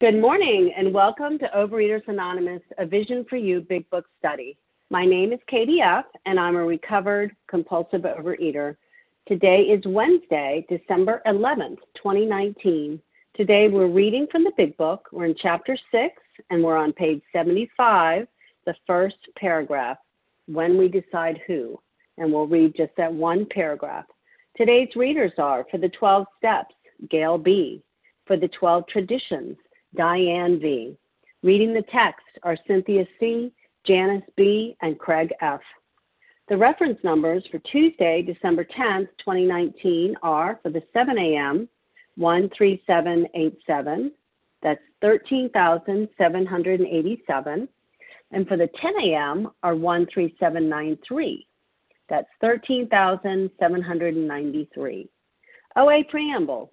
Good morning and welcome to Overeaters Anonymous, a Vision for You Big Book Study. My name is Katie F., and I'm a recovered compulsive overeater. Today is Wednesday, December 11th, 2019. Today we're reading from the Big Book. We're in Chapter 6, and we're on page 75, the first paragraph, When We Decide Who. And we'll read just that one paragraph. Today's readers are for the 12 Steps, Gail B., for the 12 Traditions, Diane V. Reading the text are Cynthia C., Janice B., and Craig F. The reference numbers for Tuesday, December 10th, 2019 are for the 7 a.m. 13787, that's 13,787, and for the 10 a.m. are 13793, that's 13,793. OA Preamble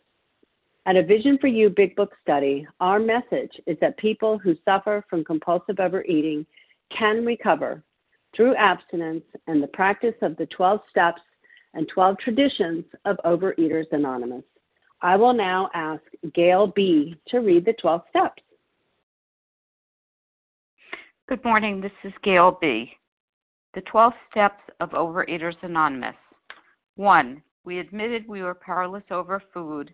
At a Vision for You Big Book study, our message is that people who suffer from compulsive overeating can recover through abstinence and the practice of the 12 steps and 12 traditions of Overeaters Anonymous. I will now ask Gail B. to read the 12 steps. Good morning. This is Gail B. The 12 steps of Overeaters Anonymous. 1. We admitted we were powerless over food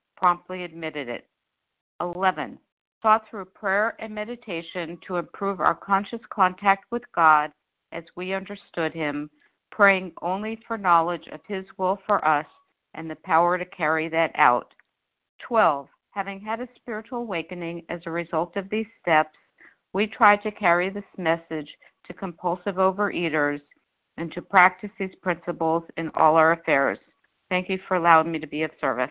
promptly admitted it. 11. Sought through prayer and meditation to improve our conscious contact with God as we understood Him, praying only for knowledge of His will for us and the power to carry that out. 12. Having had a spiritual awakening as a result of these steps, we try to carry this message to compulsive overeaters and to practice these principles in all our affairs. Thank you for allowing me to be of service.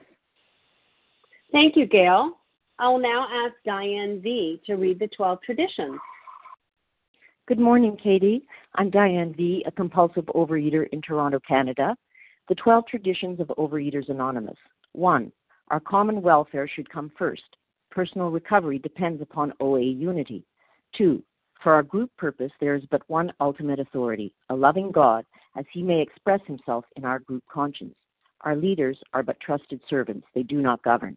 Thank you, Gail. I will now ask Diane V. to read the 12 traditions. Good morning, Katie. I'm Diane V., a compulsive overeater in Toronto, Canada. The 12 traditions of Overeaters Anonymous. 1. Our common welfare should come first. Personal recovery depends upon OA unity. 2. For our group purpose, there is but one ultimate authority, a loving God, as he may express himself in our group conscience. Our leaders are but trusted servants, they do not govern.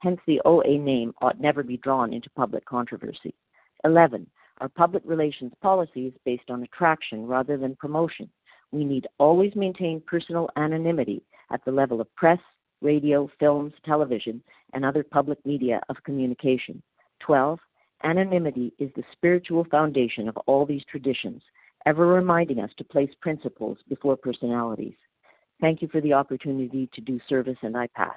hence the OA name ought never be drawn into public controversy. 11. Our public relations policy is based on attraction rather than promotion. We need always maintain personal anonymity at the level of press, radio, films, television, and other public media of communication. 12. Anonymity is the spiritual foundation of all these traditions, ever reminding us to place principles before personalities. Thank you for the opportunity to do service, and I pass.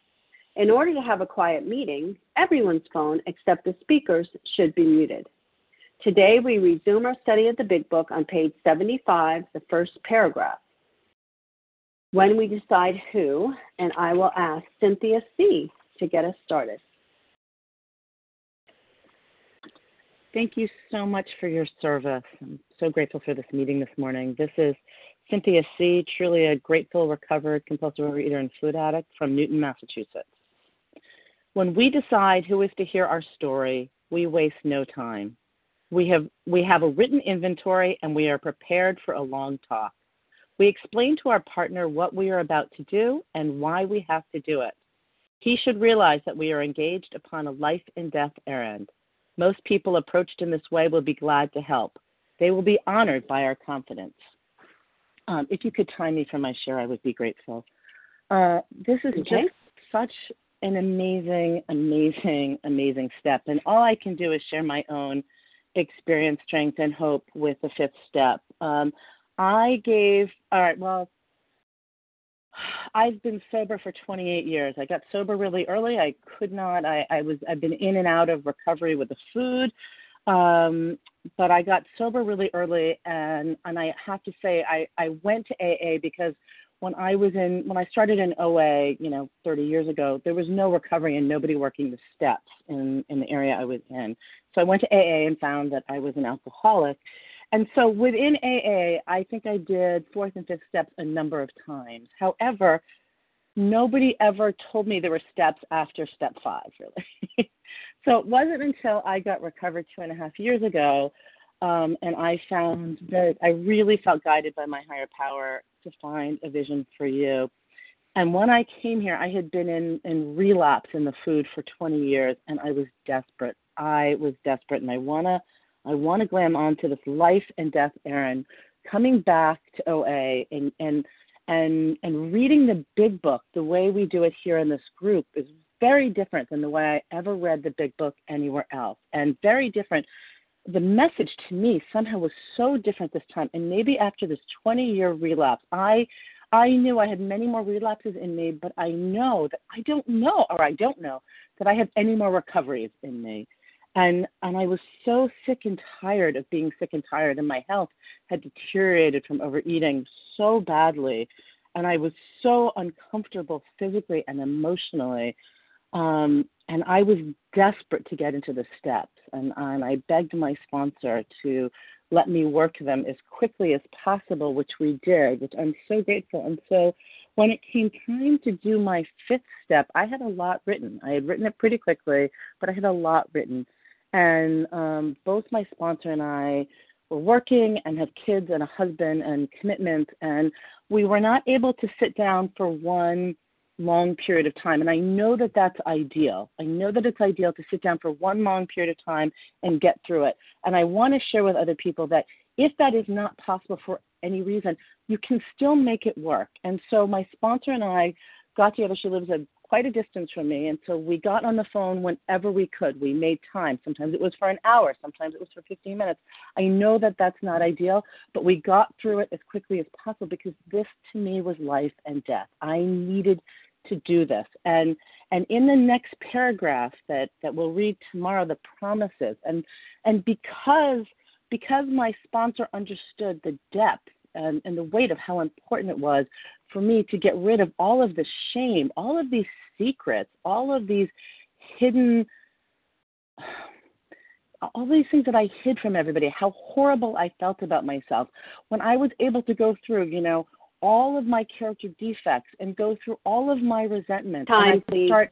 In order to have a quiet meeting, everyone's phone except the speaker's should be muted. Today we resume our study of the Big Book on page 75, the first paragraph when we decide who, and I will ask Cynthia C. to get us started. Thank you so much for your service. I'm so grateful for this meeting this morning. This is Cynthia C., truly a grateful, recovered, compulsive overeater and food addict from Newton, Massachusetts. When we decide who is to hear our story, we waste no time. We have, we have a written inventory and we are prepared for a long talk. We explain to our partner what we are about to do and why we have to do it. He should realize that we are engaged upon a life and death errand. Most people approached in this way will be glad to help. They will be honored by our confidence. Um, if you could time me for my share, I would be grateful. Uh, this is okay. just such an amazing, amazing, amazing step. And all I can do is share my own experience, strength, and hope with the fifth step. Um, I gave, all right, well, I've been sober for 28 years. I got sober really early. I could not, I, I was, I've been in and out of recovery with the food. Um, but I got sober really early and, and I have to say, I, I went to AA because when I was in, when I started in OA, you know, 30 years ago, there was no recovery and nobody working the steps in, in the area I was in. So I went to AA and found that I was an alcoholic and so within AA, I think I did fourth and fifth steps a number of times. However, nobody ever told me there were steps after step five, really. so it wasn't until I got recovered two and a half years ago um, and I found that I really felt guided by my higher power to find a vision for you. And when I came here, I had been in, in relapse in the food for 20 years and I was desperate. I was desperate and I want to I want to glam onto this life and death errand, coming back to OA and and and and reading the big book the way we do it here in this group is very different than the way I ever read the big book anywhere else, and very different. The message to me somehow was so different this time, and maybe after this 20 year relapse, I I knew I had many more relapses in me, but I know that I don't know, or I don't know that I have any more recoveries in me. And and I was so sick and tired of being sick and tired, and my health had deteriorated from overeating so badly, and I was so uncomfortable physically and emotionally, um, and I was desperate to get into the steps, and and I begged my sponsor to let me work them as quickly as possible, which we did, which I'm so grateful. And so when it came time to do my fifth step, I had a lot written. I had written it pretty quickly, but I had a lot written and um, both my sponsor and I were working and have kids and a husband and commitment and we were not able to sit down for one long period of time. And i know that that's ideal. I know that it's ideal to sit down for one long period of time and get through it. And i want to share with other people that if that is not possible for any reason you can still make it work. And so my sponsor and i got together she lives a quite a distance from me. And so we got on the phone whenever we could. We made time. Sometimes it was for an hour, sometimes it was for 15 minutes. I know that that's not ideal, but we got through it as quickly as possible because this to me was life and death. I needed to do this. And and in the next paragraph that, that we'll read tomorrow, the promises. And and because because my sponsor understood the depth and, and the weight of how important it was for me to get rid of all of the shame, all of these secrets, all of these hidden, all these things that I hid from everybody, how horrible I felt about myself. When I was able to go through, you know, all of my character defects and go through all of my resentment. Time, please. Start,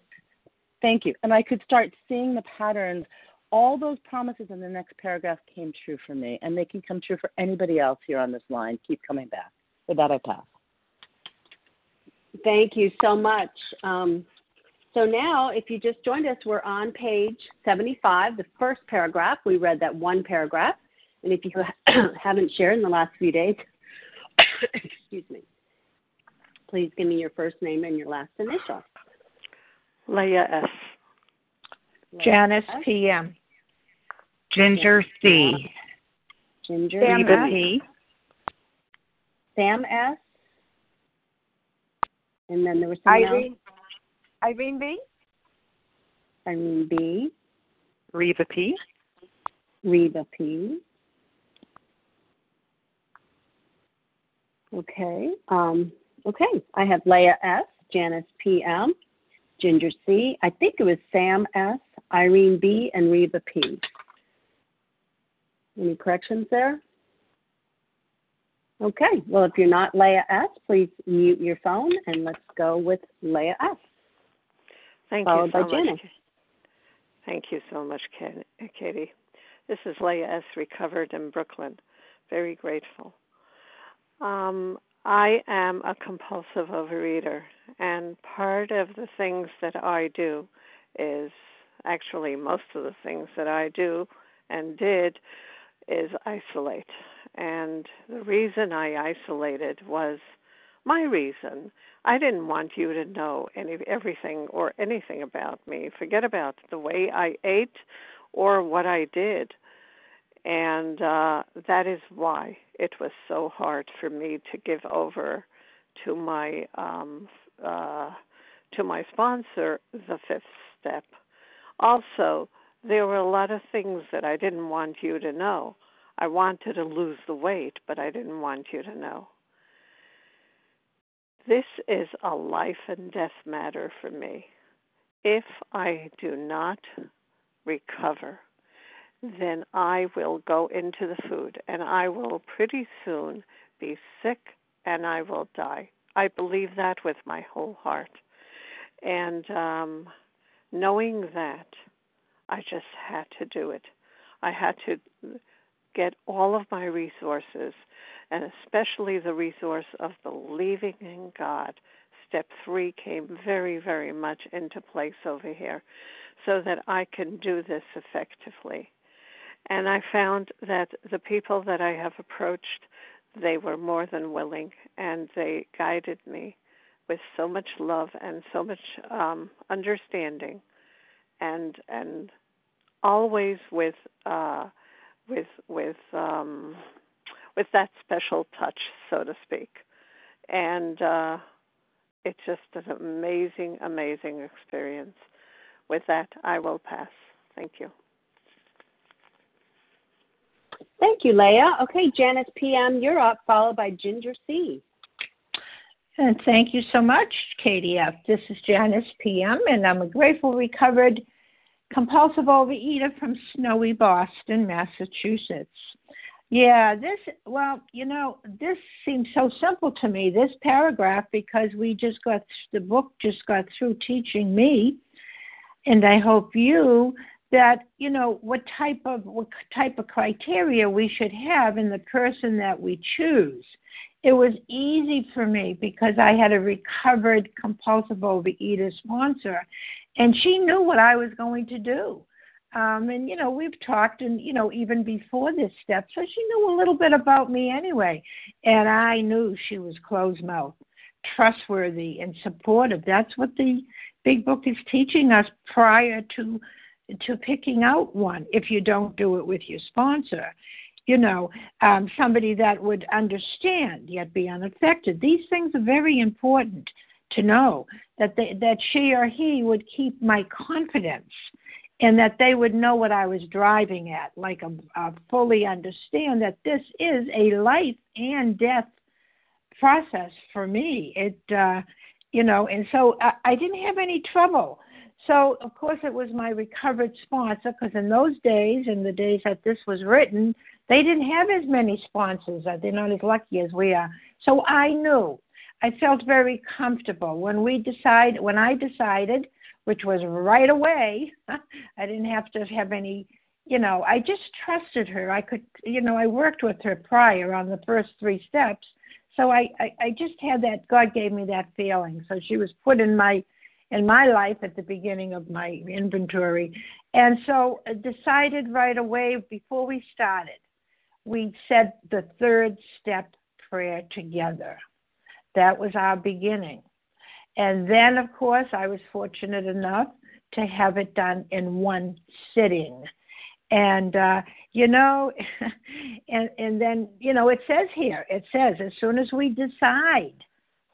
thank you. And I could start seeing the patterns. All those promises in the next paragraph came true for me, and they can come true for anybody else here on this line. Keep coming back. With that, I pass. Thank you so much. Um, so now, if you just joined us, we're on page 75, the first paragraph. We read that one paragraph. And if you haven't shared in the last few days, excuse me, please give me your first name and your last initial. Leah S. Janice S. PM. Ginger C. Ginger Sam Reba Sam S. And then there was Irene, else. Irene B. Irene B. Reva P. Reba P. Okay. Um, okay. I have Leah S. Janice PM. Ginger C. I think it was Sam S. Irene B. and Reva P. Any corrections there? Okay. Well, if you're not Leah S., please mute your phone and let's go with Leah S. Thank Followed you so by Janice. Thank you so much, Ken- Katie. This is Leah S. Recovered in Brooklyn. Very grateful. Um, I am a compulsive overeater, and part of the things that I do is actually most of the things that I do and did is isolate. And the reason I isolated was my reason. I didn't want you to know any everything or anything about me. Forget about the way I ate or what I did. And uh that is why it was so hard for me to give over to my um uh to my sponsor the fifth step. Also, there were a lot of things that I didn't want you to know. I wanted to lose the weight, but I didn't want you to know. This is a life and death matter for me. If I do not recover, then I will go into the food and I will pretty soon be sick and I will die. I believe that with my whole heart. And um, knowing that, I just had to do it. I had to get all of my resources, and especially the resource of believing in God. Step three came very, very much into place over here so that I can do this effectively. And I found that the people that I have approached, they were more than willing and they guided me with so much love and so much um, understanding and and always with uh, with with um, with that special touch, so to speak. And uh, it's just an amazing, amazing experience. With that, I will pass. Thank you. Thank you, Leah. Okay, Janice PM, you're up, followed by Ginger C. And thank you so much, KDF. This is Janice PM, and I'm a grateful, recovered, compulsive overeater from snowy Boston, Massachusetts. Yeah, this, well, you know, this seems so simple to me, this paragraph, because we just got, the book just got through teaching me, and I hope you, that you know what type of what type of criteria we should have in the person that we choose it was easy for me because i had a recovered compulsive overeater sponsor and she knew what i was going to do um and you know we've talked and you know even before this step so she knew a little bit about me anyway and i knew she was closed mouth trustworthy and supportive that's what the big book is teaching us prior to to picking out one if you don't do it with your sponsor. You know, um, somebody that would understand yet be unaffected. These things are very important to know that they, that she or he would keep my confidence and that they would know what I was driving at, like a, a fully understand that this is a life and death process for me. It, uh, you know, and so I, I didn't have any trouble so, of course, it was my recovered sponsor because in those days, in the days that this was written, they didn't have as many sponsors. They're not as lucky as we are. So I knew. I felt very comfortable when we decide when I decided, which was right away. I didn't have to have any, you know. I just trusted her. I could, you know, I worked with her prior on the first three steps, so I, I, I just had that. God gave me that feeling. So she was put in my in my life at the beginning of my inventory. And so I uh, decided right away before we started, we said the third step prayer together. That was our beginning. And then, of course, I was fortunate enough to have it done in one sitting. And, uh, you know, and, and then, you know, it says here, it says, as soon as we decide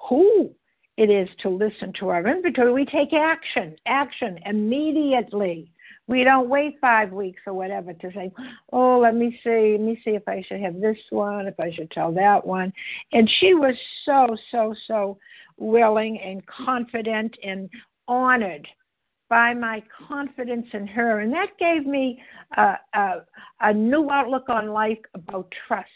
who it is to listen to our inventory, we take action, action immediately. We don't wait five weeks or whatever to say, oh, let me see, let me see if I should have this one, if I should tell that one. And she was so, so, so willing and confident and honored by my confidence in her. And that gave me a, a, a new outlook on life about trust.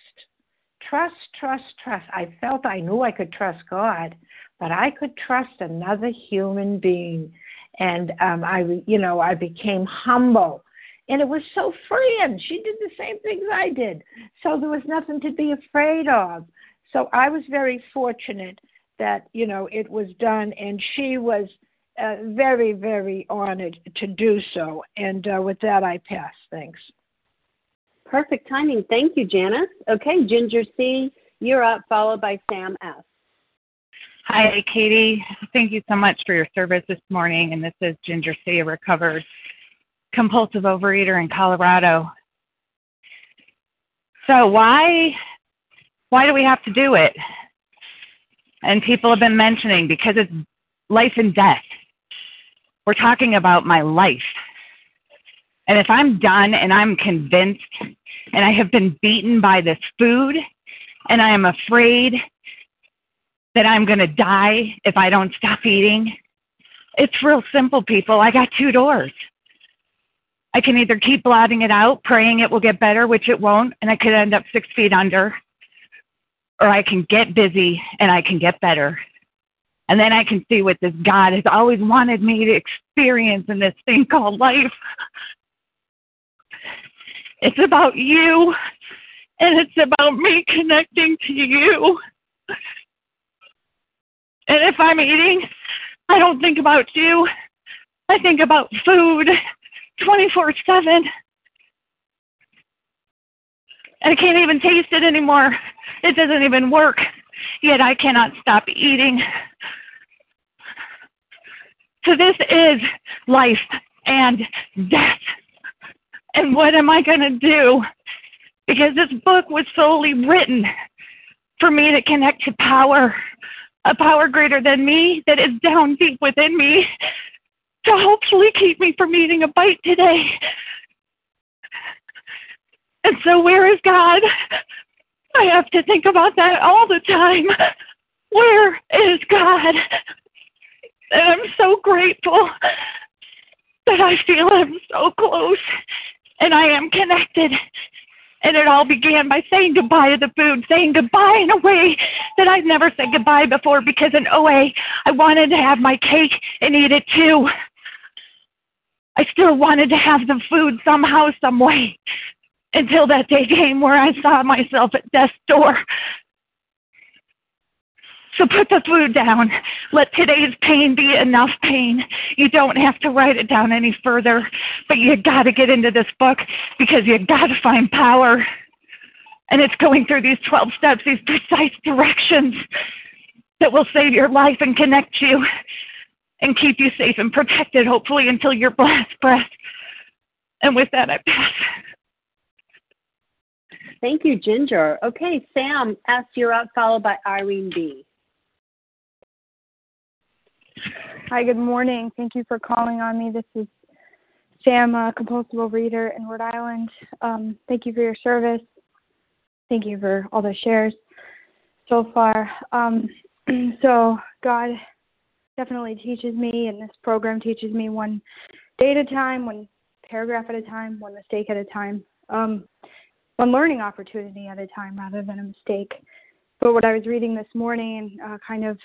Trust, trust, trust. I felt I knew I could trust God but I could trust another human being. And um, I, you know, I became humble. And it was so freeing. She did the same things I did. So there was nothing to be afraid of. So I was very fortunate that, you know, it was done. And she was uh, very, very honored to do so. And uh, with that, I pass. Thanks. Perfect timing. Thank you, Janice. Okay, Ginger C., you're up, followed by Sam S. Hi, Katie. Thank you so much for your service this morning. And this is Ginger C, a recovered compulsive overeater in Colorado. So why why do we have to do it? And people have been mentioning because it's life and death. We're talking about my life. And if I'm done and I'm convinced and I have been beaten by this food and I am afraid that I'm going to die if I don't stop eating? It's real simple, people. I got two doors. I can either keep blotting it out, praying it will get better, which it won't, and I could end up six feet under, or I can get busy and I can get better. And then I can see what this God has always wanted me to experience in this thing called life. It's about you, and it's about me connecting to you. And if I'm eating, I don't think about you. I think about food 24 7. I can't even taste it anymore. It doesn't even work. Yet I cannot stop eating. So this is life and death. And what am I going to do? Because this book was solely written for me to connect to power a power greater than me that is down deep within me to hopefully keep me from eating a bite today. And so, where is God? I have to think about that all the time. Where is God? And I'm so grateful that I feel Him so close and I am connected and it all began by saying goodbye to the food, saying goodbye in a way that I'd never said goodbye before because in OA, I wanted to have my cake and eat it too. I still wanted to have the food somehow, some way, until that day came where I saw myself at death's door. So put the food down. Let today's pain be enough pain. You don't have to write it down any further, but you got to get into this book because you got to find power. And it's going through these 12 steps, these precise directions that will save your life and connect you and keep you safe and protected, hopefully, until your last breath. And with that, I pass. Thank you, Ginger. Okay, Sam S., you're up, followed by Irene B. Hi, good morning. Thank you for calling on me. This is Sam, a compulsive reader in Rhode Island. Um, thank you for your service. Thank you for all the shares so far. Um, so, God definitely teaches me, and this program teaches me one day at a time, one paragraph at a time, one mistake at a time, um, one learning opportunity at a time rather than a mistake. But what I was reading this morning, uh, kind of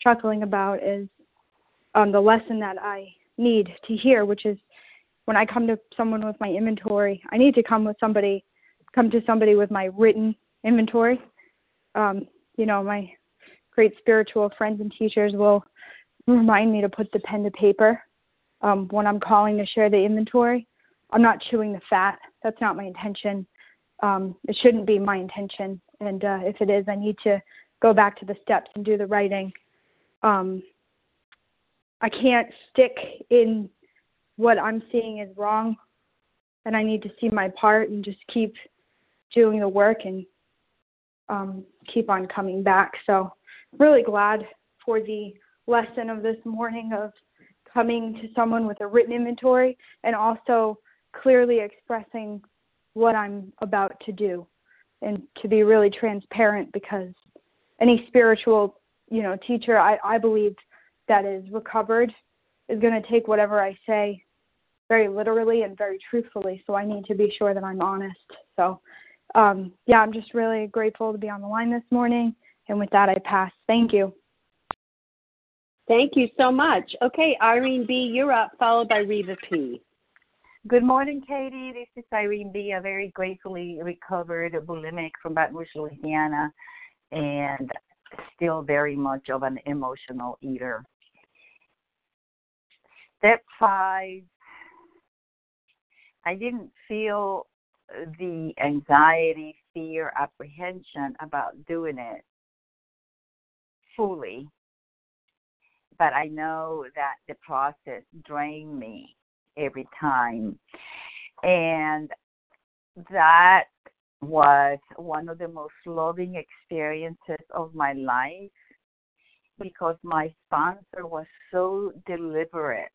chuckling about, is um, the lesson that I need to hear, which is when I come to someone with my inventory, I need to come with somebody, come to somebody with my written inventory. Um, you know, my great spiritual friends and teachers will remind me to put the pen to paper um, when I'm calling to share the inventory. I'm not chewing the fat. That's not my intention. Um, it shouldn't be my intention. And uh, if it is, I need to go back to the steps and do the writing. Um, I can't stick in what I'm seeing is wrong, and I need to see my part and just keep doing the work and um, keep on coming back. So, really glad for the lesson of this morning of coming to someone with a written inventory and also clearly expressing what I'm about to do and to be really transparent because any spiritual, you know, teacher I, I believe that is recovered is going to take whatever I say very literally and very truthfully. So I need to be sure that I'm honest. So um, yeah, I'm just really grateful to be on the line this morning. And with that, I pass. Thank you. Thank you so much. Okay, Irene B., you're up, followed by Reva P. Good morning, Katie. This is Irene B., a very gratefully recovered bulimic from Baton Rouge, Louisiana, and still very much of an emotional eater. Step five, I didn't feel the anxiety, fear, apprehension about doing it fully but I know that the process drained me every time. And that was one of the most loving experiences of my life because my sponsor was so deliberate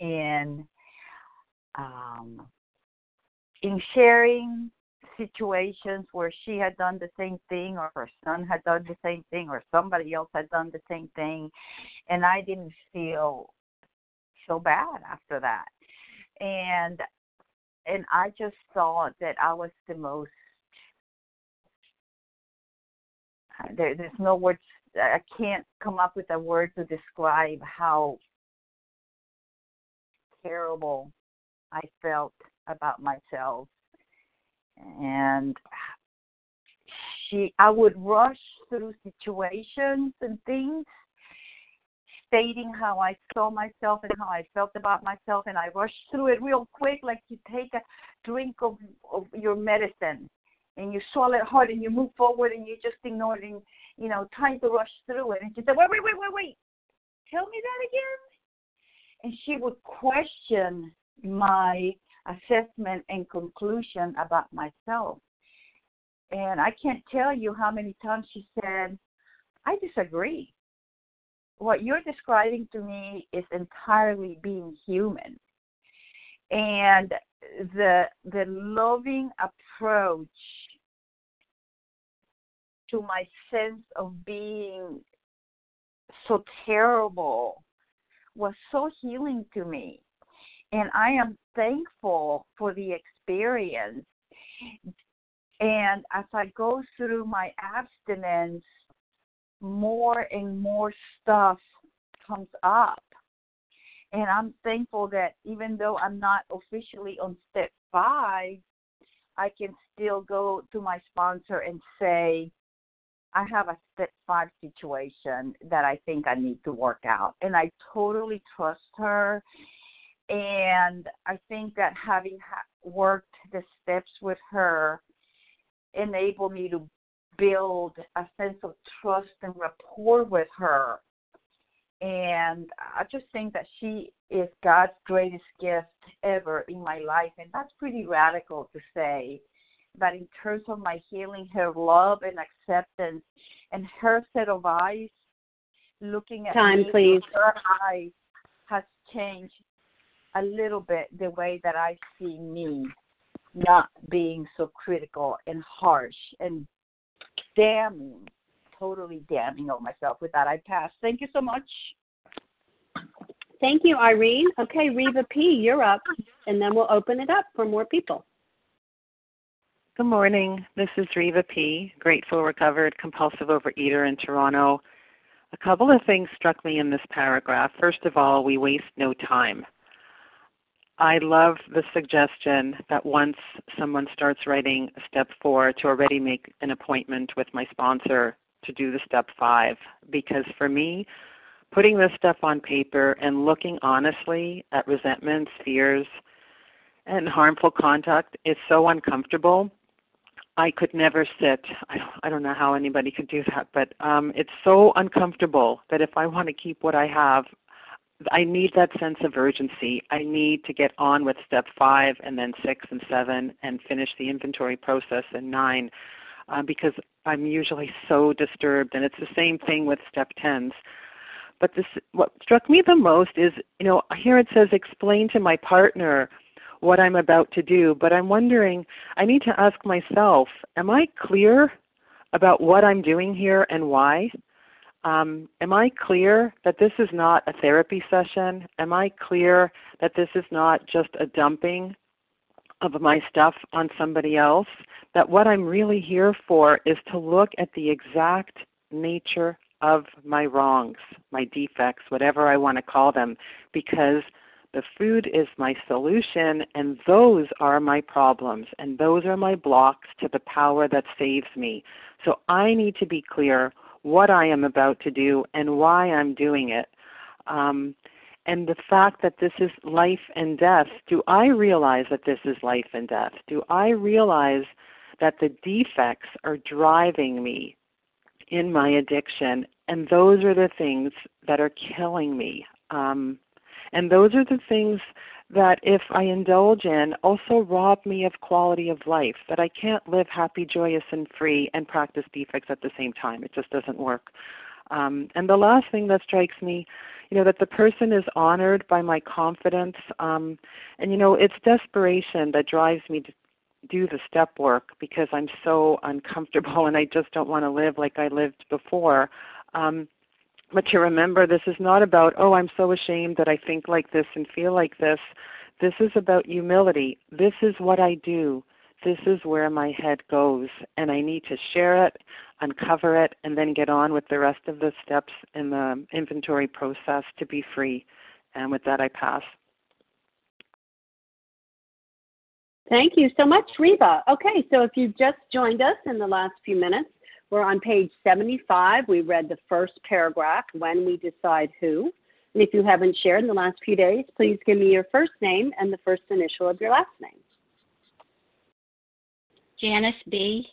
in um, in sharing situations where she had done the same thing or her son had done the same thing or somebody else had done the same thing and I didn't feel so bad after that. And and I just thought that I was the most there, there's no words I can't come up with a word to describe how terrible I felt about myself. And she I would rush through situations and things stating how I saw myself and how I felt about myself and I rushed through it real quick like you take a drink of, of your medicine and you swallow it hard and you move forward and you just and you know trying to rush through it. And she said wait wait wait wait wait. Tell me that again. And she would question my assessment and conclusion about myself. And I can't tell you how many times she said, I disagree. What you're describing to me is entirely being human. And the the loving approach to my sense of being so terrible was so healing to me and I am thankful for the experience. And as I go through my abstinence, more and more stuff comes up. And I'm thankful that even though I'm not officially on step five, I can still go to my sponsor and say, I have a step five situation that I think I need to work out. And I totally trust her. And I think that having ha- worked the steps with her enabled me to build a sense of trust and rapport with her. And I just think that she is God's greatest gift ever in my life. And that's pretty radical to say. But in terms of my healing, her love and acceptance, and her set of eyes looking at Time, me please. her eyes has changed a little bit the way that I see me not being so critical and harsh and damning, totally damning of myself. With that, I pass. Thank you so much. Thank you, Irene. Okay, Reva P., you're up, and then we'll open it up for more people. Good morning. This is Reva P., grateful, recovered, compulsive overeater in Toronto. A couple of things struck me in this paragraph. First of all, we waste no time. I love the suggestion that once someone starts writing step four, to already make an appointment with my sponsor to do the step five. Because for me, putting this stuff on paper and looking honestly at resentments, fears, and harmful conduct is so uncomfortable. I could never sit. I don't, I don't know how anybody could do that, but um, it's so uncomfortable that if I want to keep what I have, I need that sense of urgency. I need to get on with step five and then six and seven and finish the inventory process in nine uh, because I'm usually so disturbed. And it's the same thing with step tens. But this, what struck me the most is, you know, here it says, explain to my partner what I'm about to do. But I'm wondering, I need to ask myself, am I clear about what I'm doing here and why? Um, am I clear that this is not a therapy session? Am I clear that this is not just a dumping of my stuff on somebody else? That what I'm really here for is to look at the exact nature of my wrongs, my defects, whatever I want to call them, because the food is my solution and those are my problems and those are my blocks to the power that saves me. So I need to be clear what I am about to do and why I'm doing it. Um, and the fact that this is life and death, do I realize that this is life and death? Do I realize that the defects are driving me in my addiction? And those are the things that are killing me. Um, and those are the things that if I indulge in also rob me of quality of life, that I can't live happy, joyous, and free and practice defects at the same time. It just doesn't work. Um, and the last thing that strikes me, you know, that the person is honored by my confidence. Um, and, you know, it's desperation that drives me to do the step work because I'm so uncomfortable and I just don't want to live like I lived before. Um, but to remember this is not about, oh, I'm so ashamed that I think like this and feel like this. This is about humility. This is what I do. This is where my head goes. And I need to share it, uncover it, and then get on with the rest of the steps in the inventory process to be free. And with that, I pass. Thank you so much, Reva. Okay, so if you've just joined us in the last few minutes, we're on page 75. We read the first paragraph, When We Decide Who. And if you haven't shared in the last few days, please give me your first name and the first initial of your last name. Janice B.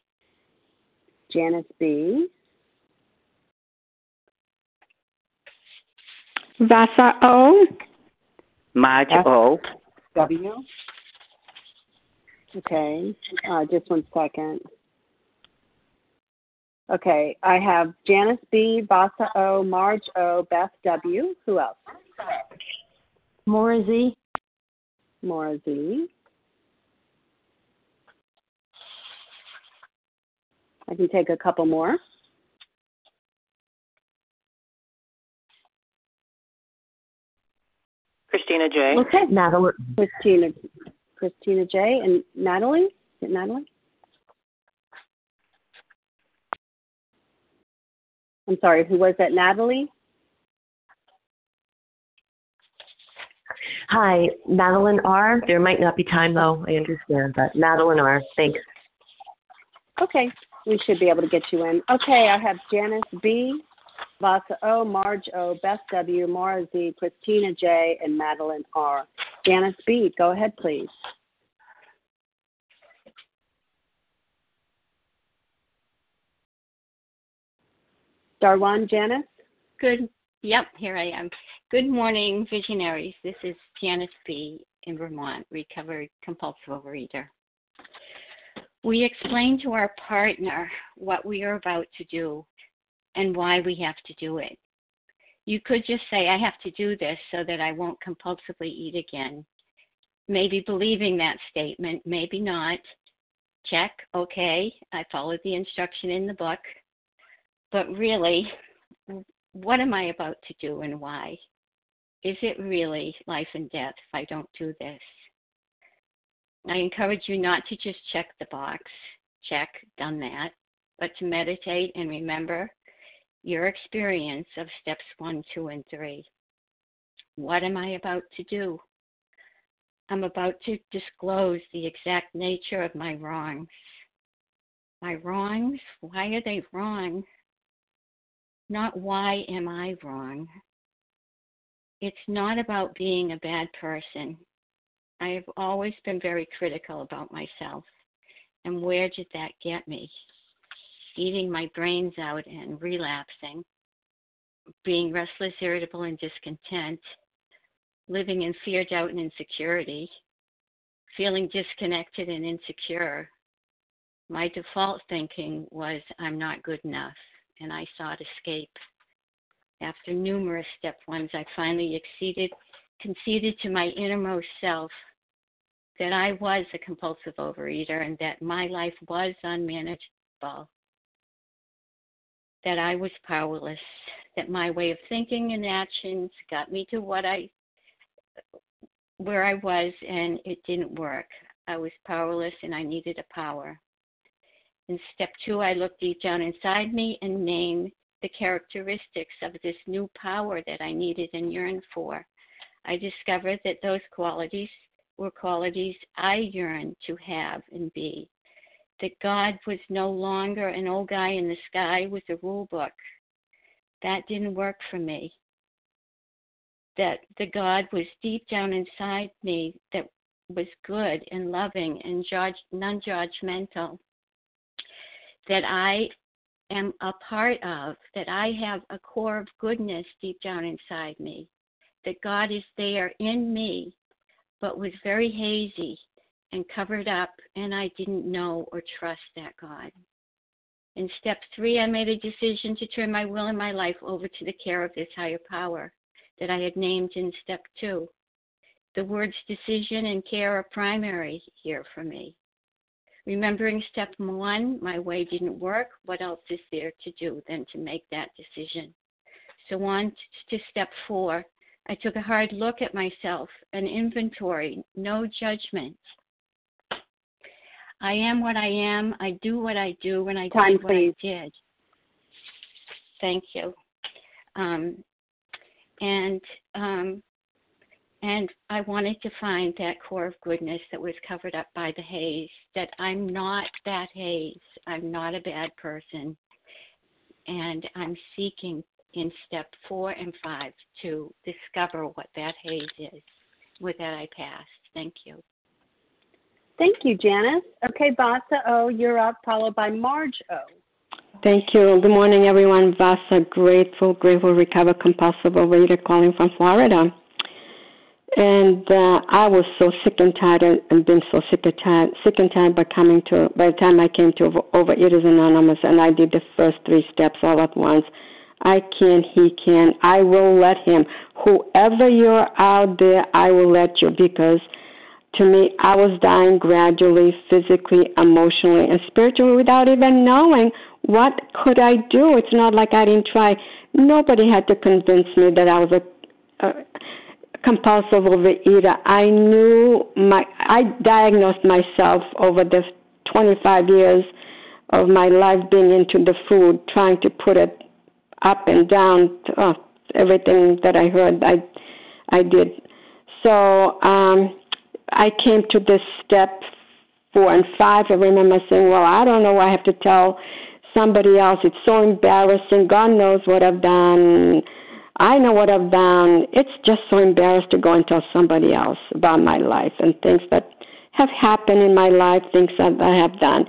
Janice B. Vasa O. Marge O. W. Okay, uh, just one second. Okay, I have Janice B, Vasa O, Marge O, Beth W. Who else? Maura Z. Maura Z. I can take a couple more. Christina J. Okay. Natalie. Christina, Christina J. And Natalie? Is it Natalie? I'm sorry, who was that? Natalie? Hi, Madeline R. There might not be time though, I understand, but Madeline R. Thanks. Okay, we should be able to get you in. Okay, I have Janice B, Vasa O, Marge O, Beth W, Maura Z, Christina J, and Madeline R. Janice B, go ahead, please. One, Janice. Good. Yep, here I am. Good morning, visionaries. This is Janice B. in Vermont, recovered compulsive overeater. We explain to our partner what we are about to do and why we have to do it. You could just say, I have to do this so that I won't compulsively eat again. Maybe believing that statement, maybe not. Check, okay, I followed the instruction in the book. But really, what am I about to do and why? Is it really life and death if I don't do this? I encourage you not to just check the box, check, done that, but to meditate and remember your experience of steps one, two, and three. What am I about to do? I'm about to disclose the exact nature of my wrongs. My wrongs? Why are they wrong? Not why am I wrong? It's not about being a bad person. I have always been very critical about myself. And where did that get me? Eating my brains out and relapsing, being restless, irritable, and discontent, living in fear, doubt, and insecurity, feeling disconnected and insecure. My default thinking was, I'm not good enough, and I sought escape. After numerous step ones, I finally exceeded, conceded to my innermost self that I was a compulsive overeater and that my life was unmanageable, that I was powerless, that my way of thinking and actions got me to what I where I was and it didn't work. I was powerless and I needed a power. In step two, I looked deep down inside me and named the characteristics of this new power that I needed and yearned for. I discovered that those qualities were qualities I yearned to have and be. That God was no longer an old guy in the sky with a rule book. That didn't work for me. That the God was deep down inside me that was good and loving and judge, non judgmental. That I am a part of, that I have a core of goodness deep down inside me, that God is there in me but was very hazy and covered up, and I didn't know or trust that God. In step three, I made a decision to turn my will and my life over to the care of this higher power that I had named in step two. The words decision and care are primary here for me. Remembering step one, my way didn't work. What else is there to do than to make that decision? So on to step four, I took a hard look at myself, an inventory, no judgment. I am what I am. I do what I do when I Time, did what please. I did. Thank you. Um, and um, and I wanted to find that core of goodness that was covered up by the haze. That I'm not that haze. I'm not a bad person, and I'm seeking in step four and five to discover what that haze is. With that, I pass. Thank you. Thank you, Janice. Okay, Vasa O, you're up, followed by Marge O. Thank you. Good morning, everyone. Vasa, grateful, grateful, recovered compulsive overeater calling from Florida. And uh, I was so sick and tired and, and been so sick and tired, sick and tired by coming to, by the time I came to over, Overeaters Anonymous and I did the first three steps all at once. I can, he can. I will let him. Whoever you're out there, I will let you because to me, I was dying gradually, physically, emotionally, and spiritually without even knowing what could I do. It's not like I didn't try. Nobody had to convince me that I was a, a compulsive overeater. I knew my. I diagnosed myself over the 25 years of my life being into the food, trying to put it up and down. Oh, everything that I heard, I, I did. So um, I came to this step four and five. I remember saying, "Well, I don't know. I have to tell somebody else. It's so embarrassing. God knows what I've done." I know what I've done. It's just so embarrassed to go and tell somebody else about my life and things that have happened in my life, things that I have done.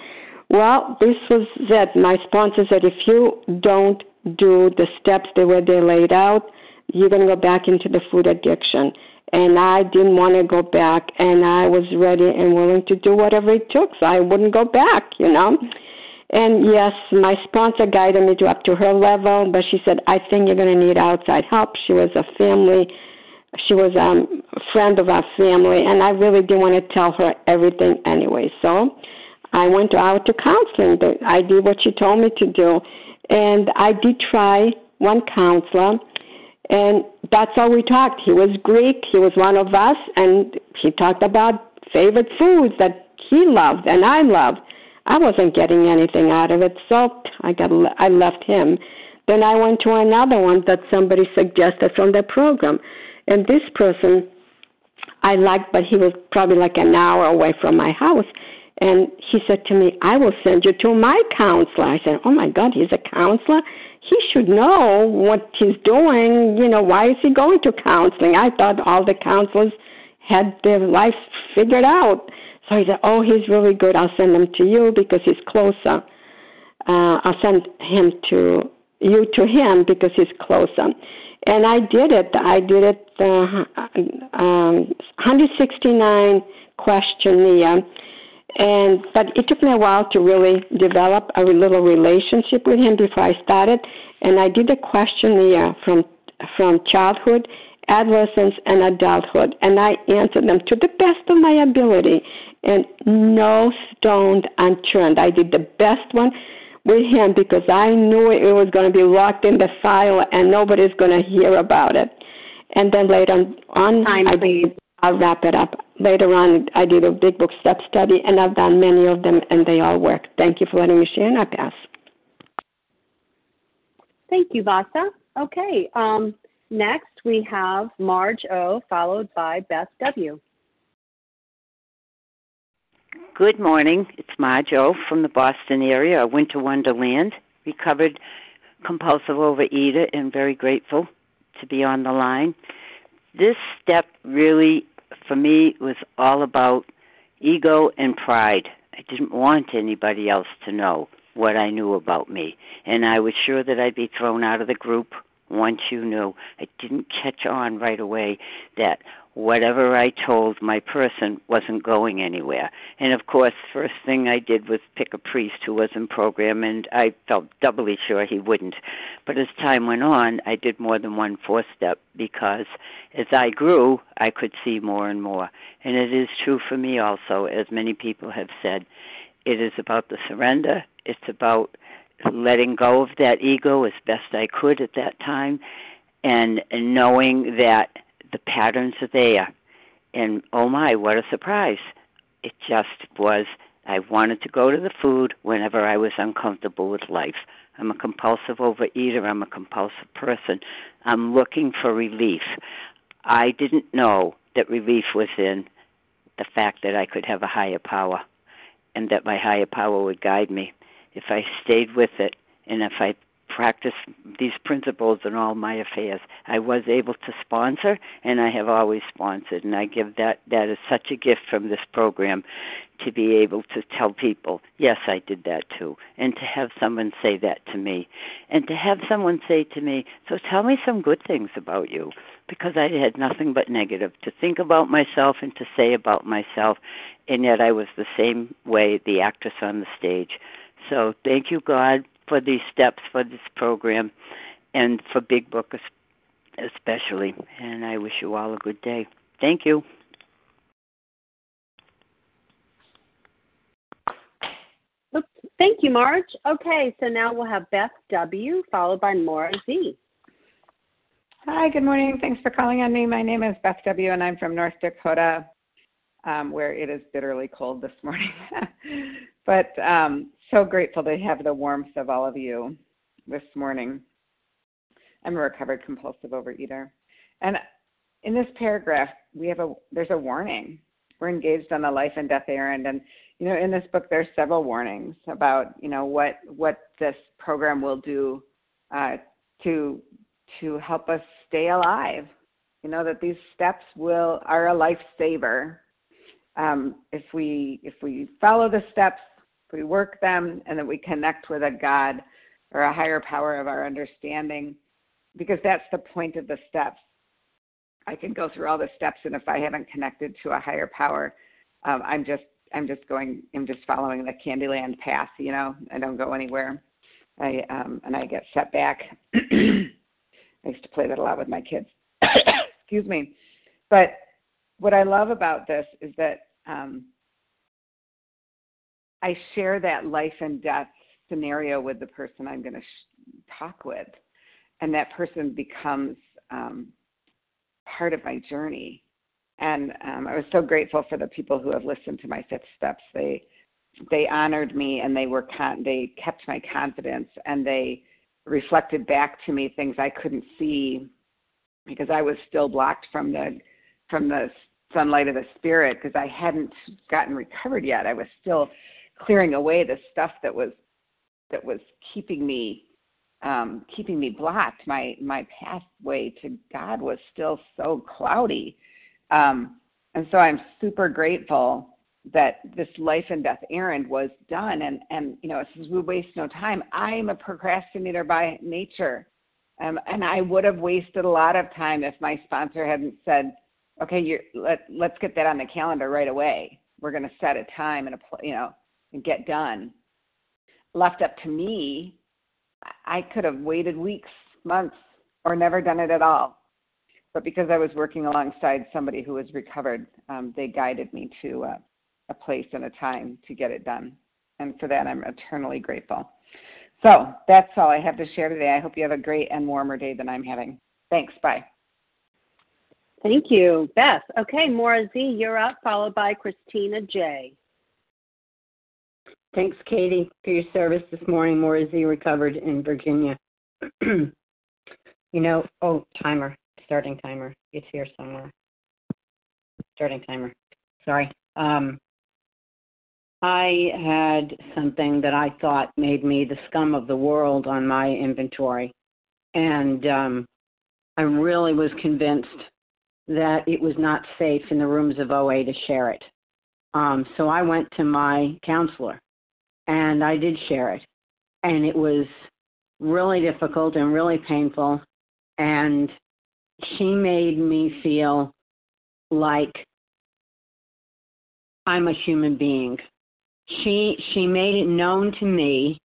Well, this was it. My sponsor said, if you don't do the steps the way they laid out, you're going to go back into the food addiction. And I didn't want to go back, and I was ready and willing to do whatever it took, so I wouldn't go back, you know. And yes, my sponsor guided me to up to her level, but she said, I think you're going to need outside help. She was a family, she was um, a friend of our family, and I really didn't want to tell her everything anyway. So I went out to counseling. I did what she told me to do. And I did try one counselor, and that's all we talked. He was Greek, he was one of us, and he talked about favorite foods that he loved and I loved. I wasn't getting anything out of it, so I got I left him. Then I went to another one that somebody suggested from the program, and this person I liked, but he was probably like an hour away from my house. And he said to me, I will send you to my counselor. I said, Oh my God, he's a counselor? He should know what he's doing. You know, why is he going to counseling? I thought all the counselors had their life figured out. He said, Oh, he's really good. I'll send him to you because he's closer. Uh, I'll send him to you to him because he's closer. And I did it. I did it, uh, um, 169 questionnaire. And but it took me a while to really develop a little relationship with him before I started. And I did a questionnaire from from childhood adolescence, and adulthood, and I answered them to the best of my ability, and no stone unturned. I did the best one with him because I knew it was going to be locked in the file and nobody's going to hear about it. And then later on, Time, I did, I'll wrap it up. Later on, I did a big book step study, and I've done many of them, and they all work. Thank you for letting me share, and I pass. Thank you, Vasa. Okay, um, Next, we have Marge O, followed by Beth W. Good morning. It's Marge O from the Boston area, a winter wonderland, recovered compulsive overeater, and very grateful to be on the line. This step really, for me, was all about ego and pride. I didn't want anybody else to know what I knew about me, and I was sure that I'd be thrown out of the group once you knew. I didn't catch on right away that whatever I told my person wasn't going anywhere. And of course, first thing I did was pick a priest who was in program, and I felt doubly sure he wouldn't. But as time went on, I did more than one four step because as I grew, I could see more and more. And it is true for me also, as many people have said. It is about the surrender. It's about letting go of that ego as best I could at that time and knowing that the patterns are there. And oh my, what a surprise. It just was, I wanted to go to the food whenever I was uncomfortable with life. I'm a compulsive overeater, I'm a compulsive person. I'm looking for relief. I didn't know that relief was in the fact that I could have a higher power and that my higher power would guide me if I stayed with it and if I practiced these principles in all my affairs. I was able to sponsor and I have always sponsored and I give that that is such a gift from this program to be able to tell people, yes, I did that too. And to have someone say that to me. And to have someone say to me, so tell me some good things about you because I had nothing but negative to think about myself and to say about myself and yet I was the same way the actress on the stage. So thank you, God, for these steps for this program and for Big Book especially. And I wish you all a good day. Thank you. Oops. Thank you, Marge. Okay, so now we'll have Beth W. followed by Maura Z. Hi, good morning. Thanks for calling on me. My name is Beth W., and I'm from North Dakota, um, where it is bitterly cold this morning. but um, so grateful to have the warmth of all of you this morning. I'm a recovered compulsive overeater. And in this paragraph, we have a there's a warning. We're engaged on a life and death errand, and you know, in this book, there's several warnings about you know what what this program will do uh, to to help us stay alive. You know that these steps will are a lifesaver um, if we if we follow the steps, we work them, and that we connect with a God or a higher power of our understanding, because that's the point of the steps. I can go through all the steps, and if I haven't connected to a higher power, um, I'm just I'm just going I'm just following the Candyland path. You know, I don't go anywhere. I um, and I get set back. I used to play that a lot with my kids. Excuse me, but what I love about this is that um, I share that life and death scenario with the person I'm going to sh- talk with, and that person becomes um, part of my journey. And um, I was so grateful for the people who have listened to my fifth steps. They they honored me and they were con- they kept my confidence and they reflected back to me things I couldn't see because I was still blocked from the from the sunlight of the spirit because I hadn't gotten recovered yet. I was still clearing away the stuff that was that was keeping me um, keeping me blocked. My my pathway to God was still so cloudy, um, and so I'm super grateful that this life and death errand was done. And and you know, says we waste no time. I'm a procrastinator by nature, um, and I would have wasted a lot of time if my sponsor hadn't said, okay, you're, let let's get that on the calendar right away. We're going to set a time and a you know and get done. Left up to me, I could have waited weeks, months, or never done it at all. But because I was working alongside somebody who was recovered, um, they guided me to uh, a place and a time to get it done. And for that, I'm eternally grateful. So that's all I have to share today. I hope you have a great and warmer day than I'm having. Thanks. Bye. Thank you, Beth. Okay, Maura Z, you're up, followed by Christina J. Thanks, Katie, for your service this morning. Maura Z recovered in Virginia. you know, oh, timer, starting timer. It's here somewhere. Starting timer. Sorry. Um, I had something that I thought made me the scum of the world on my inventory. And um, I really was convinced that it was not safe in the rooms of OA to share it. Um, so I went to my counselor and I did share it. And it was really difficult and really painful. And she made me feel like I'm a human being. She she made it known to me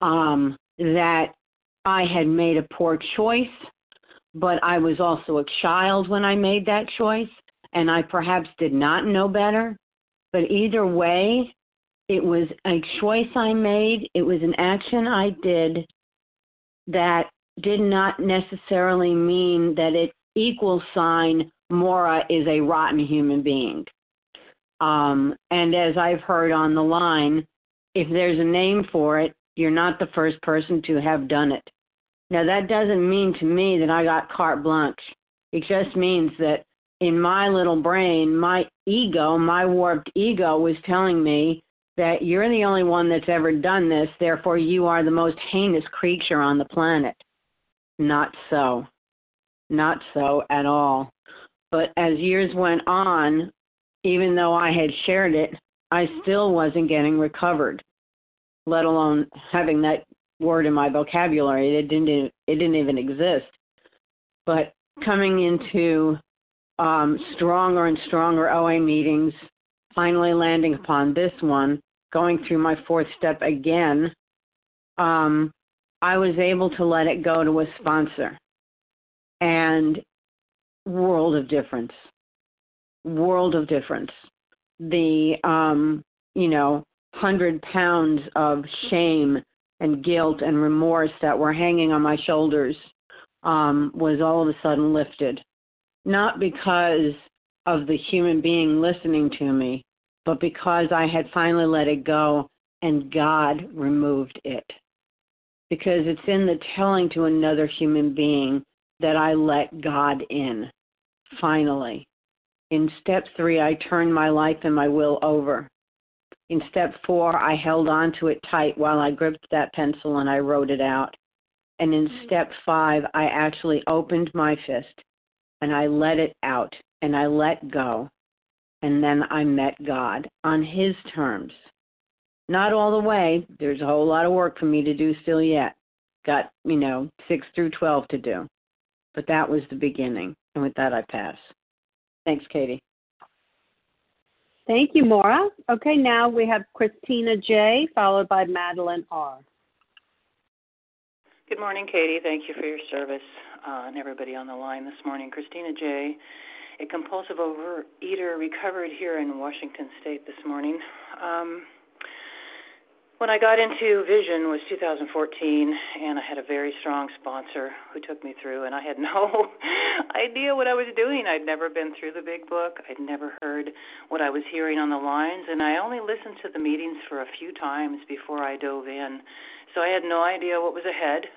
um, that I had made a poor choice but I was also a child when I made that choice, and I perhaps did not know better. But either way, it was a choice I made, it was an action I did that did not necessarily mean that it equals sign Maura is a rotten human being. Um, and as I've heard on the line, if there's a name for it, you're not the first person to have done it. Now, that doesn't mean to me that I got carte blanche. It just means that in my little brain, my ego, my warped ego, was telling me that you're the only one that's ever done this, therefore, you are the most heinous creature on the planet. Not so. Not so at all. But as years went on, even though I had shared it, I still wasn't getting recovered, let alone having that word in my vocabulary. It didn't it didn't even exist. But coming into um, stronger and stronger OA meetings, finally landing upon this one, going through my fourth step again, um, I was able to let it go to a sponsor. And world of difference. World of difference. The um, you know, hundred pounds of shame and guilt and remorse that were hanging on my shoulders um, was all of a sudden lifted. Not because of the human being listening to me, but because I had finally let it go and God removed it. Because it's in the telling to another human being that I let God in. finally. In step three, I turned my life and my will over. In step four, I held on to it tight while I gripped that pencil and I wrote it out. And in step five, I actually opened my fist and I let it out and I let go. And then I met God on His terms. Not all the way. There's a whole lot of work for me to do still yet. Got, you know, 6 through 12 to do. But that was the beginning. And with that, I pass. Thanks, Katie. Thank you, Maura. Okay, now we have Christina J, followed by Madeline R. Good morning, Katie. Thank you for your service uh, and everybody on the line this morning. Christina J, a compulsive overeater, recovered here in Washington State this morning. Um, when I got into Vision was 2014, and I had a very strong sponsor who took me through, and I had no idea what I was doing. I'd never been through the big book. I'd never heard what I was hearing on the lines, and I only listened to the meetings for a few times before I dove in. So I had no idea what was ahead.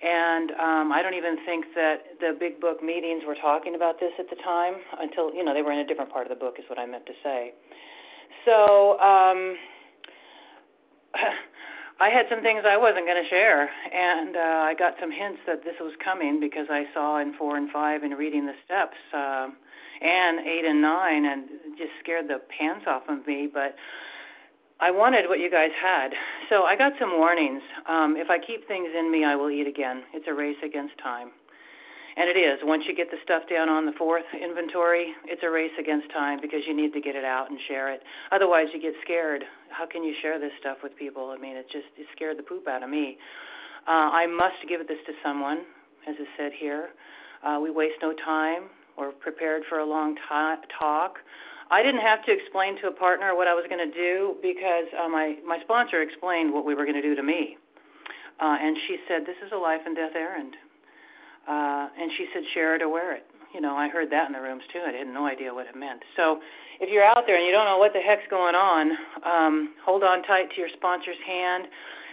And um, I don't even think that the big book meetings were talking about this at the time until, you know, they were in a different part of the book, is what I meant to say. So, um, I had some things I wasn't going to share, and uh, I got some hints that this was coming because I saw in four and five in reading the steps, uh, and eight and nine, and just scared the pants off of me. But I wanted what you guys had, so I got some warnings. Um, if I keep things in me, I will eat again. It's a race against time. And it is. Once you get the stuff down on the fourth inventory, it's a race against time because you need to get it out and share it. Otherwise, you get scared. How can you share this stuff with people? I mean, it just it scared the poop out of me. Uh, I must give this to someone, as is said here. Uh, we waste no time. We're prepared for a long t- talk. I didn't have to explain to a partner what I was going to do because uh, my my sponsor explained what we were going to do to me, uh, and she said, "This is a life and death errand." Uh, and she said, share it or wear it. You know, I heard that in the rooms too. I had no idea what it meant. So if you're out there and you don't know what the heck's going on, um, hold on tight to your sponsor's hand.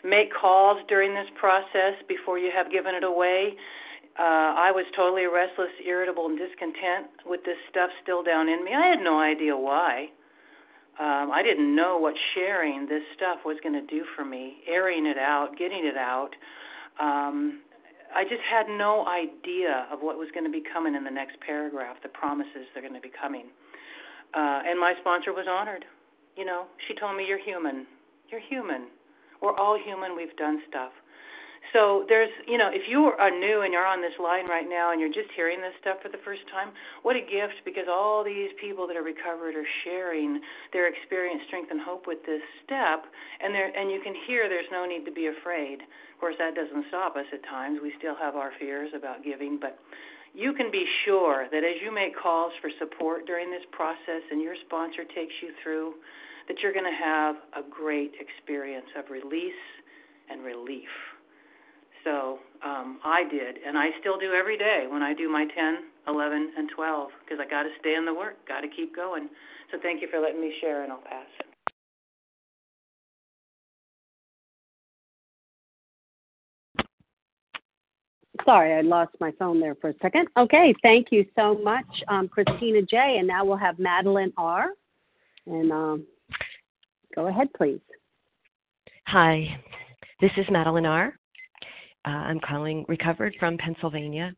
Make calls during this process before you have given it away. Uh, I was totally restless, irritable, and discontent with this stuff still down in me. I had no idea why. Um, I didn't know what sharing this stuff was going to do for me, airing it out, getting it out. Um, I just had no idea of what was going to be coming in the next paragraph, the promises that are going to be coming. Uh, and my sponsor was honored. You know, she told me, You're human. You're human. We're all human. We've done stuff. So there's, you know, if you are new and you're on this line right now and you're just hearing this stuff for the first time, what a gift because all these people that are recovered are sharing their experience, strength, and hope with this step, and there, and you can hear there's no need to be afraid. Of course, that doesn't stop us at times. We still have our fears about giving, but you can be sure that as you make calls for support during this process and your sponsor takes you through, that you're going to have a great experience of release and relief. So um, I did, and I still do every day when I do my 10, 11, and 12, because I got to stay in the work, got to keep going. So thank you for letting me share, and I'll pass. Sorry, I lost my phone there for a second. Okay, thank you so much, um, Christina J. And now we'll have Madeline R. And um, go ahead, please. Hi, this is Madeline R. Uh, I'm calling recovered from Pennsylvania.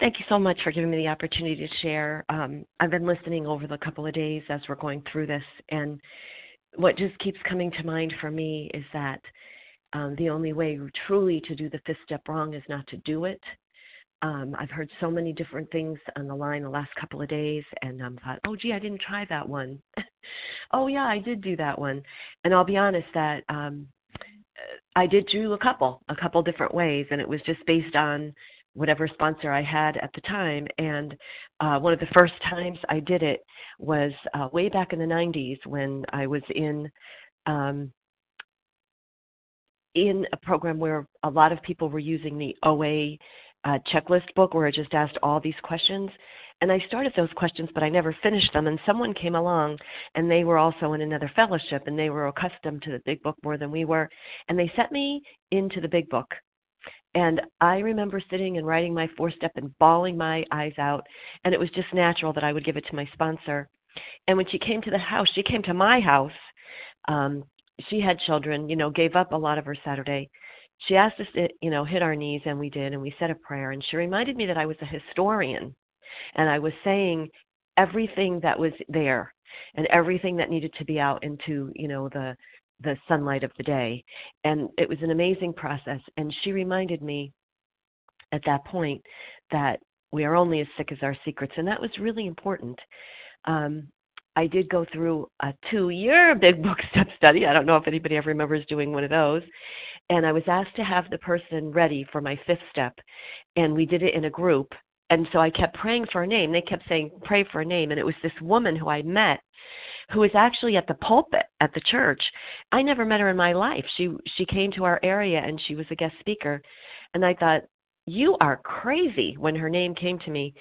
Thank you so much for giving me the opportunity to share. Um, I've been listening over the couple of days as we're going through this, and what just keeps coming to mind for me is that um, the only way truly to do the fifth step wrong is not to do it. Um, I've heard so many different things on the line the last couple of days, and um, thought, oh, gee, I didn't try that one. oh, yeah, I did do that one. And I'll be honest that um, I did do a couple, a couple different ways, and it was just based on whatever sponsor I had at the time. And uh, one of the first times I did it was uh, way back in the 90s when I was in um, in a program where a lot of people were using the OA uh, checklist book where I just asked all these questions. And I started those questions, but I never finished them. And someone came along, and they were also in another fellowship, and they were accustomed to the big book more than we were. And they sent me into the big book. And I remember sitting and writing my four step and bawling my eyes out. And it was just natural that I would give it to my sponsor. And when she came to the house, she came to my house. Um, she had children, you know, gave up a lot of her Saturday. She asked us to, you know, hit our knees, and we did, and we said a prayer. And she reminded me that I was a historian, and I was saying everything that was there and everything that needed to be out into, you know, the the sunlight of the day. And it was an amazing process. And she reminded me at that point that we are only as sick as our secrets, and that was really important. Um, I did go through a two year big book step study. I don't know if anybody ever remembers doing one of those. And I was asked to have the person ready for my fifth step. And we did it in a group. And so I kept praying for a name. They kept saying, pray for a name. And it was this woman who I met who was actually at the pulpit at the church. I never met her in my life. She she came to our area and she was a guest speaker. And I thought, you are crazy when her name came to me.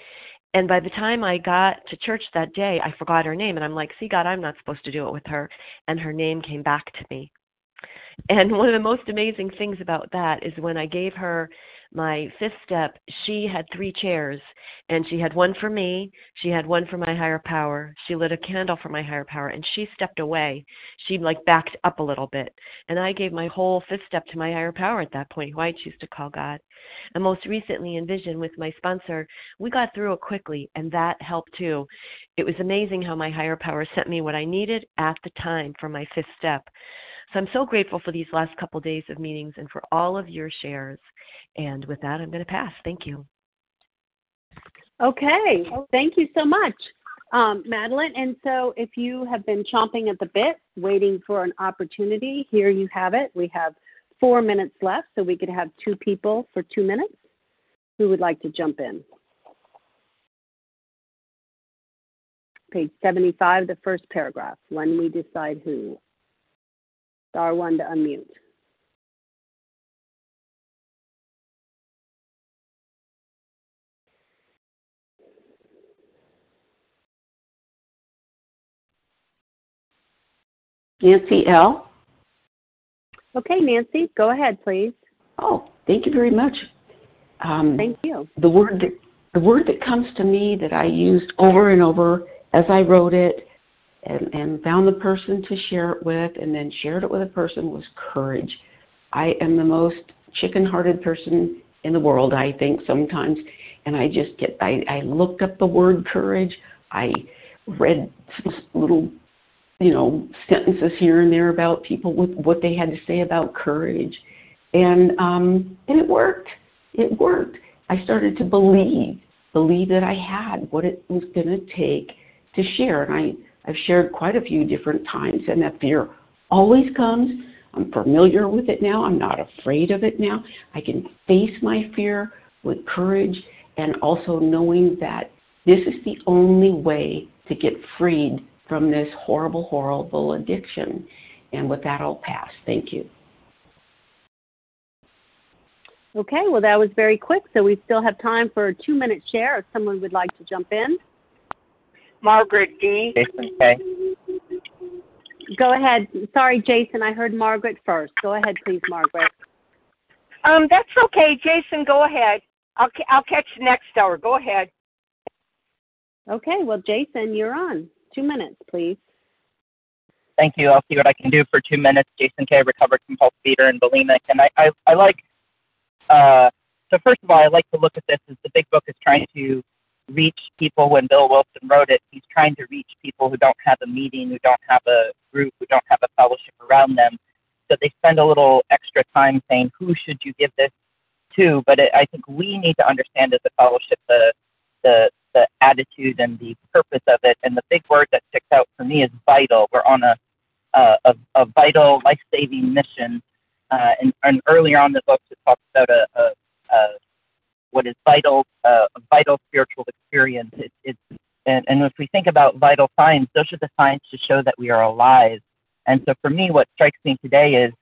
And by the time I got to church that day, I forgot her name. And I'm like, see, God, I'm not supposed to do it with her. And her name came back to me. And one of the most amazing things about that is when I gave her my fifth step, she had three chairs, and she had one for me, she had one for my higher power. She lit a candle for my higher power, and she stepped away. She like backed up a little bit, and I gave my whole fifth step to my higher power at that point, who I choose to call God. And most recently in Vision with my sponsor, we got through it quickly, and that helped too. It was amazing how my higher power sent me what I needed at the time for my fifth step. So I'm so grateful for these last couple days of meetings and for all of your shares. And with that, I'm going to pass. Thank you. Okay. Thank you so much, um, Madeline. And so, if you have been chomping at the bit, waiting for an opportunity, here you have it. We have four minutes left, so we could have two people for two minutes. Who would like to jump in? Page 75, the first paragraph. When we decide who. Star one to unmute. Nancy L. Okay, Nancy, go ahead, please. Oh, thank you very much. Um, thank you. The word that the word that comes to me that I used over and over as I wrote it and, and found the person to share it with and then shared it with a person was courage. I am the most chicken hearted person in the world, I think, sometimes. And I just get, I, I looked up the word courage. I read little, you know, sentences here and there about people with what they had to say about courage. And, um, and it worked. It worked. I started to believe, believe that I had what it was going to take to share. And I, I've shared quite a few different times, and that fear always comes. I'm familiar with it now. I'm not afraid of it now. I can face my fear with courage and also knowing that this is the only way to get freed from this horrible, horrible addiction. And with that, I'll pass. Thank you. Okay, well, that was very quick, so we still have time for a two minute share if someone would like to jump in. Margaret D. Jason K. Go ahead. Sorry, Jason. I heard Margaret first. Go ahead, please, Margaret. Um, that's okay, Jason. Go ahead. I'll I'll catch you next hour. Go ahead. Okay. Well, Jason, you're on. Two minutes, please. Thank you. I'll see what I can do for two minutes. Jason K. Recovered compulsive eater and bulimic, and I I, I like. Uh, so first of all, I like to look at this as the big book is trying to reach people when Bill Wilson wrote it. He's trying to reach people who don't have a meeting, who don't have a group, who don't have a fellowship around them. So they spend a little extra time saying, who should you give this to? But it, I think we need to understand as a fellowship the, the, the attitude and the purpose of it. And the big word that sticks out for me is vital. We're on a, a, a, a vital, life saving mission. Uh, and, and earlier on in the book, it talks about a, a, a what is vital, uh, a vital spiritual experience. It, it's and, and if we think about vital signs, those are the signs to show that we are alive. And so for me, what strikes me today is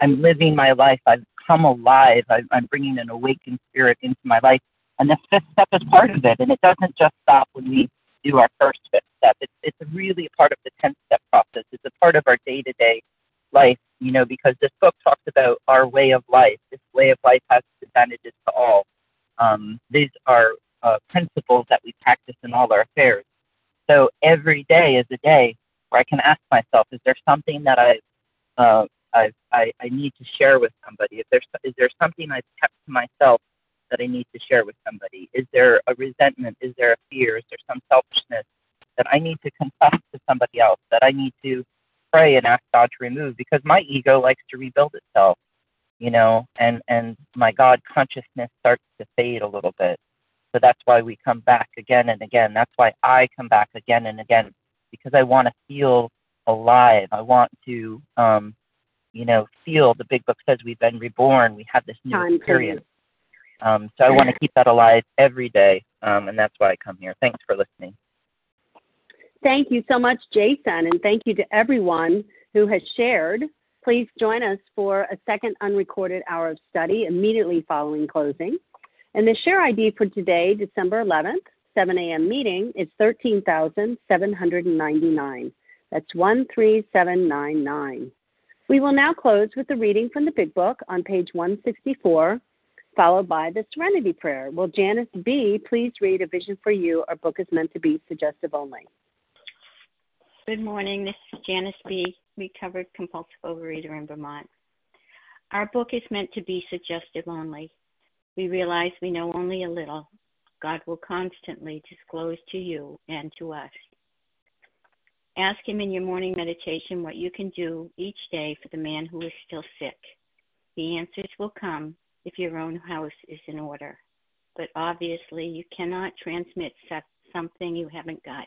I'm living my life. I've come alive. I, I'm bringing an awakened spirit into my life. And the fifth step is part of it. And it doesn't just stop when we do our first fifth step. It's, it's really a part of the 10 step process. It's a part of our day to day life. you know, because this book talks about our way of life. This way of life has advantages to all. Um, these are uh, principles that we practice in all our affairs. So every day is a day where I can ask myself, is there something that I, uh, I, I, I need to share with somebody? If there's, is there something I've kept to myself that I need to share with somebody? Is there a resentment? Is there a fear? Is there some selfishness that I need to confess to somebody else? That I need to pray and ask God to remove? Because my ego likes to rebuild itself, you know, and and my God consciousness starts to fade a little bit. So that's why we come back again and again. That's why I come back again and again because I want to feel alive. I want to, um, you know, feel. The Big Book says we've been reborn. We have this new Time experience. Um, so I want to keep that alive every day, um, and that's why I come here. Thanks for listening. Thank you so much, Jason, and thank you to everyone who has shared. Please join us for a second unrecorded hour of study immediately following closing. And the share ID for today, December 11th, 7 a.m. meeting is 13,799. That's 13799. We will now close with the reading from the Big Book on page 164, followed by the Serenity Prayer. Will Janice B. please read A Vision for You? Our book is meant to be suggestive only. Good morning. This is Janice B., recovered compulsive overeater in Vermont. Our book is meant to be suggestive only. We realize we know only a little. God will constantly disclose to you and to us. Ask Him in your morning meditation what you can do each day for the man who is still sick. The answers will come if your own house is in order. But obviously, you cannot transmit something you haven't got.